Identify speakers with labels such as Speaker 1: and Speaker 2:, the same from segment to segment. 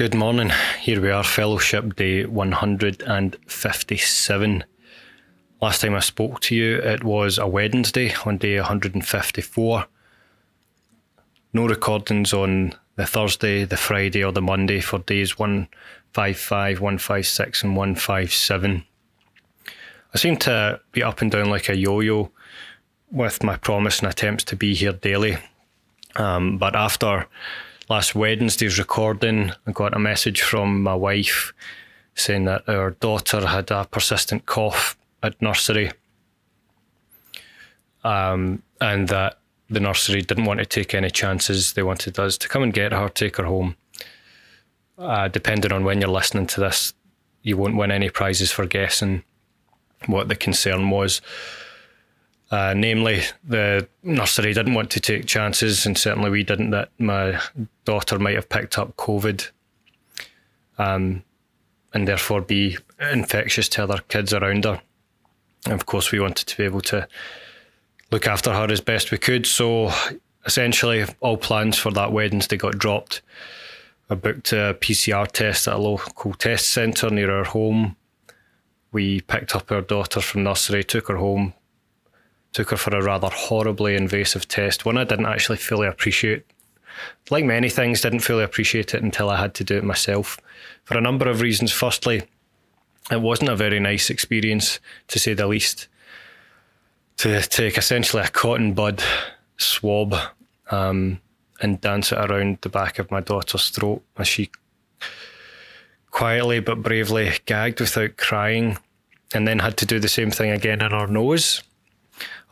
Speaker 1: Good morning. Here we are, Fellowship Day 157. Last time I spoke to you, it was a Wednesday on day 154. No recordings on the Thursday, the Friday, or the Monday for days 155, 156, and 157. I seem to be up and down like a yo yo with my promise and attempts to be here daily. Um, but after last Wednesday's recording, I got a message from my wife saying that our daughter had a persistent cough at nursery, um, and that the nursery didn't want to take any chances. They wanted us to come and get her, take her home. Uh, depending on when you're listening to this, you won't win any prizes for guessing what the concern was. Uh, namely, the nursery didn't want to take chances, and certainly we didn't, that my daughter might have picked up COVID um, and therefore be infectious to other kids around her. And of course, we wanted to be able to look after her as best we could. So essentially, all plans for that Wednesday got dropped. I booked a PCR test at a local test centre near our home. We picked up our daughter from nursery, took her home, took her for a rather horribly invasive test, one I didn't actually fully appreciate. Like many things, didn't fully appreciate it until I had to do it myself for a number of reasons. Firstly, it wasn't a very nice experience, to say the least. To take essentially a cotton bud swab um, and dance it around the back of my daughter's throat as she quietly but bravely gagged without crying, and then had to do the same thing again in her nose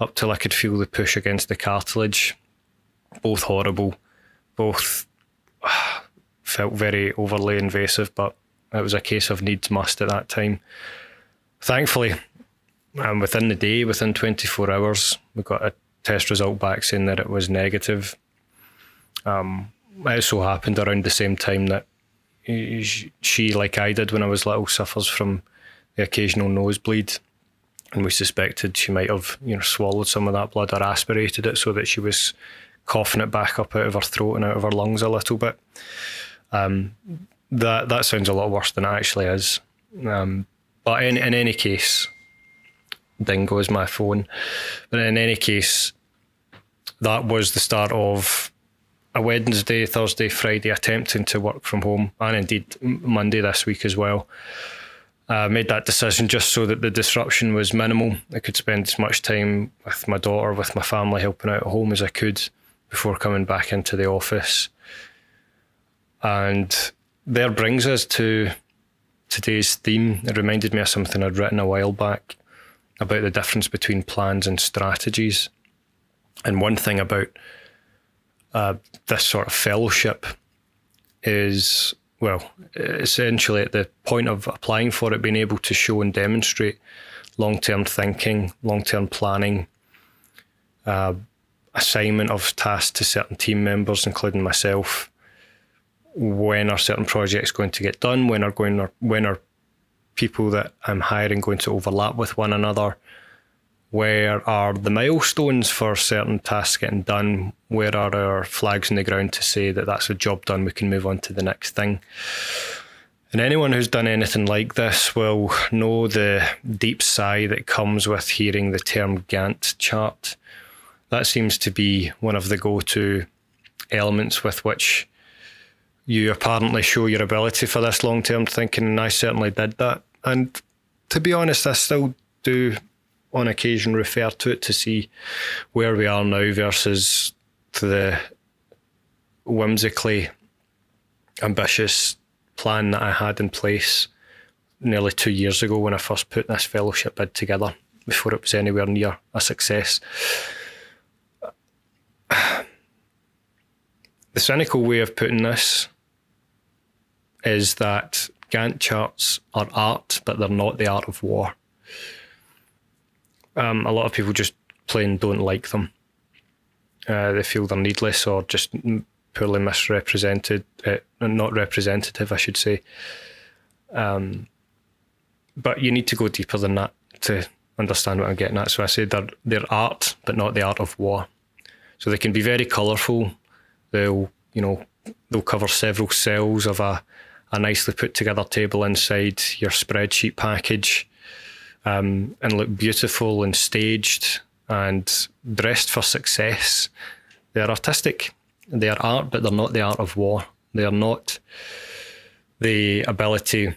Speaker 1: up till I could feel the push against the cartilage. Both horrible, both uh, felt very overly invasive, but it was a case of needs must at that time. Thankfully, um, within the day, within 24 hours, we got a test result back saying that it was negative. Um, it so happened around the same time that she, like I did when I was little, suffers from the occasional nosebleed and we suspected she might have you know swallowed some of that blood or aspirated it so that she was coughing it back up out of her throat and out of her lungs a little bit. Um, that that sounds a lot worse than it actually is. Um, but in in any case, Dingo is my phone. But in any case, that was the start of a Wednesday, Thursday, Friday attempting to work from home, and indeed Monday this week as well. I made that decision just so that the disruption was minimal. I could spend as much time with my daughter, with my family, helping out at home as I could before coming back into the office. And there brings us to today's theme. It reminded me of something I'd written a while back about the difference between plans and strategies. And one thing about uh, this sort of fellowship is well, essentially at the point of applying for it, being able to show and demonstrate long term thinking, long term planning, uh, assignment of tasks to certain team members, including myself. When are certain projects going to get done? When are going? When are people that I'm hiring going to overlap with one another? Where are the milestones for certain tasks getting done? Where are our flags in the ground to say that that's a job done? We can move on to the next thing. And anyone who's done anything like this will know the deep sigh that comes with hearing the term Gantt chart. That seems to be one of the go to elements with which you apparently show your ability for this long term thinking, and I certainly did that. And to be honest, I still do on occasion refer to it to see where we are now versus the whimsically ambitious plan that I had in place nearly two years ago when I first put this fellowship bid together before it was anywhere near a success. The cynical way of putting this is that Gantt charts are art, but they're not the art of war. Um, a lot of people just plain don't like them. Uh, they feel they're needless or just poorly misrepresented, uh, not representative, I should say. Um, but you need to go deeper than that to understand what I'm getting at. So I say they're they're art, but not the art of war. So they can be very colourful. They'll you know they'll cover several cells of a a nicely put together table inside your spreadsheet package um, and look beautiful and staged and dressed for success. They're artistic, they are art, but they're not the art of war. They are not the ability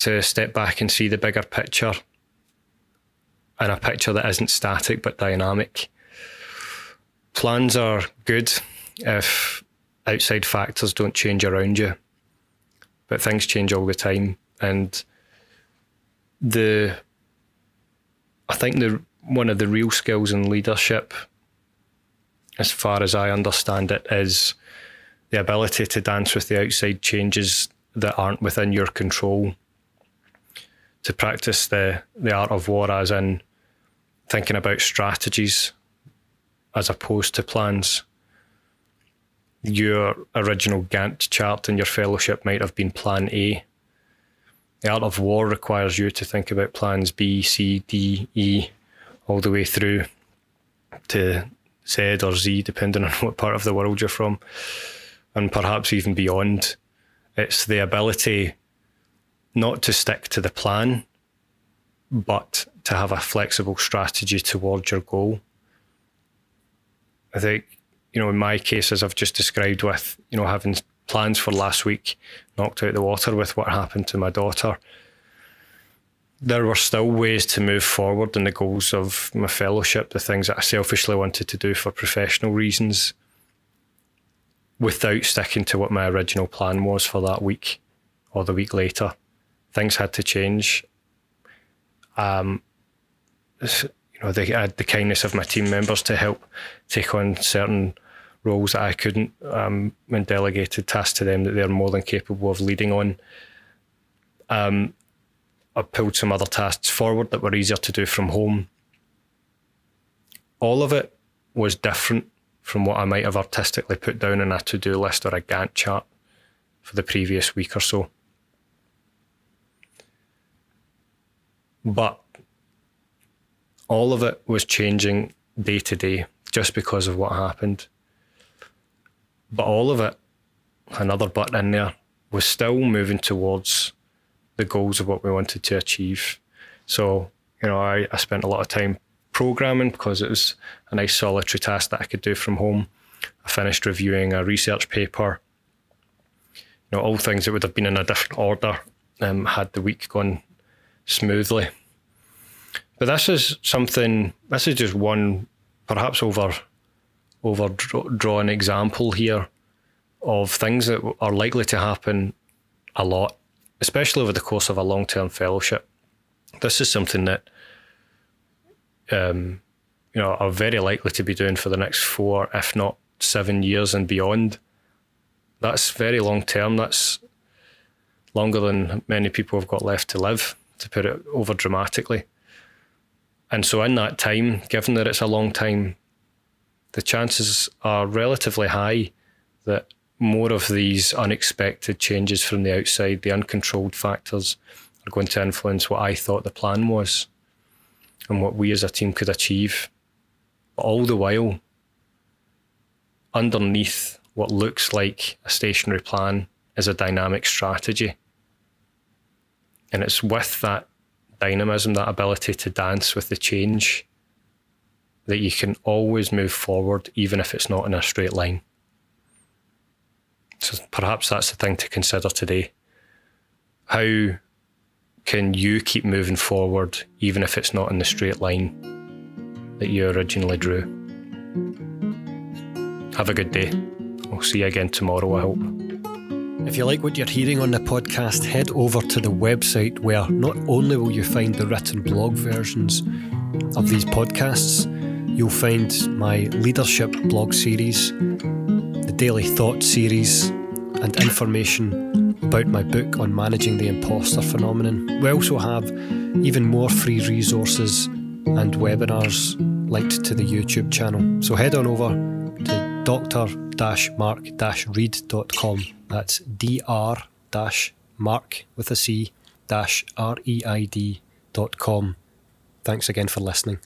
Speaker 1: to step back and see the bigger picture and a picture that isn't static but dynamic. Plans are good if outside factors don't change around you, but things change all the time. And the, I think the one of the real skills in leadership, as far as I understand it, is the ability to dance with the outside changes that aren't within your control. To practice the, the art of war, as in thinking about strategies as opposed to plans. Your original Gantt chart in your fellowship might have been plan A. The art of war requires you to think about plans B, C, D, E, all the way through to Z or Z, depending on what part of the world you're from, and perhaps even beyond. It's the ability not to stick to the plan, but to have a flexible strategy towards your goal. I think, you know, in my case, as I've just described with, you know, having plans for last week knocked out the water with what happened to my daughter, there were still ways to move forward in the goals of my fellowship, the things that I selfishly wanted to do for professional reasons, without sticking to what my original plan was for that week or the week later. Things had to change. Um, you know, they had the kindness of my team members to help take on certain roles that I couldn't um, when delegated tasks to them that they're more than capable of leading on. Um, I pulled some other tasks forward that were easier to do from home. All of it was different from what I might have artistically put down in a to do list or a Gantt chart for the previous week or so. But all of it was changing day to day just because of what happened. But all of it, another but in there, was still moving towards the goals of what we wanted to achieve. So, you know, I, I spent a lot of time programming because it was a nice solitary task that I could do from home. I finished reviewing a research paper. You know, all things that would have been in a different order um, had the week gone smoothly. But this is something. This is just one, perhaps over, overdrawn example here of things that are likely to happen a lot especially over the course of a long term fellowship. This is something that um, you know are very likely to be doing for the next four, if not seven years and beyond. That's very long term. That's longer than many people have got left to live, to put it over dramatically. And so, in that time, given that it's a long time, the chances are relatively high that more of these unexpected changes from the outside, the uncontrolled factors, are going to influence what I thought the plan was and what we as a team could achieve. But all the while, underneath what looks like a stationary plan is a dynamic strategy. And it's with that dynamism, that ability to dance with the change, that you can always move forward, even if it's not in a straight line. So perhaps that's the thing to consider today. How can you keep moving forward even if it's not in the straight line that you originally drew? Have a good day. We'll see you again tomorrow, I hope. If you like what you're hearing on the podcast, head over to the website where not only will you find the written blog versions of these podcasts, you'll find my leadership blog series the Daily Thought series and information about my book on managing the imposter phenomenon. We also have even more free resources and webinars linked to the YouTube channel. So head on over to dr-marc-reid.com. That's dr-marc with a C dash R-E-I-D dot com. Thanks again for listening.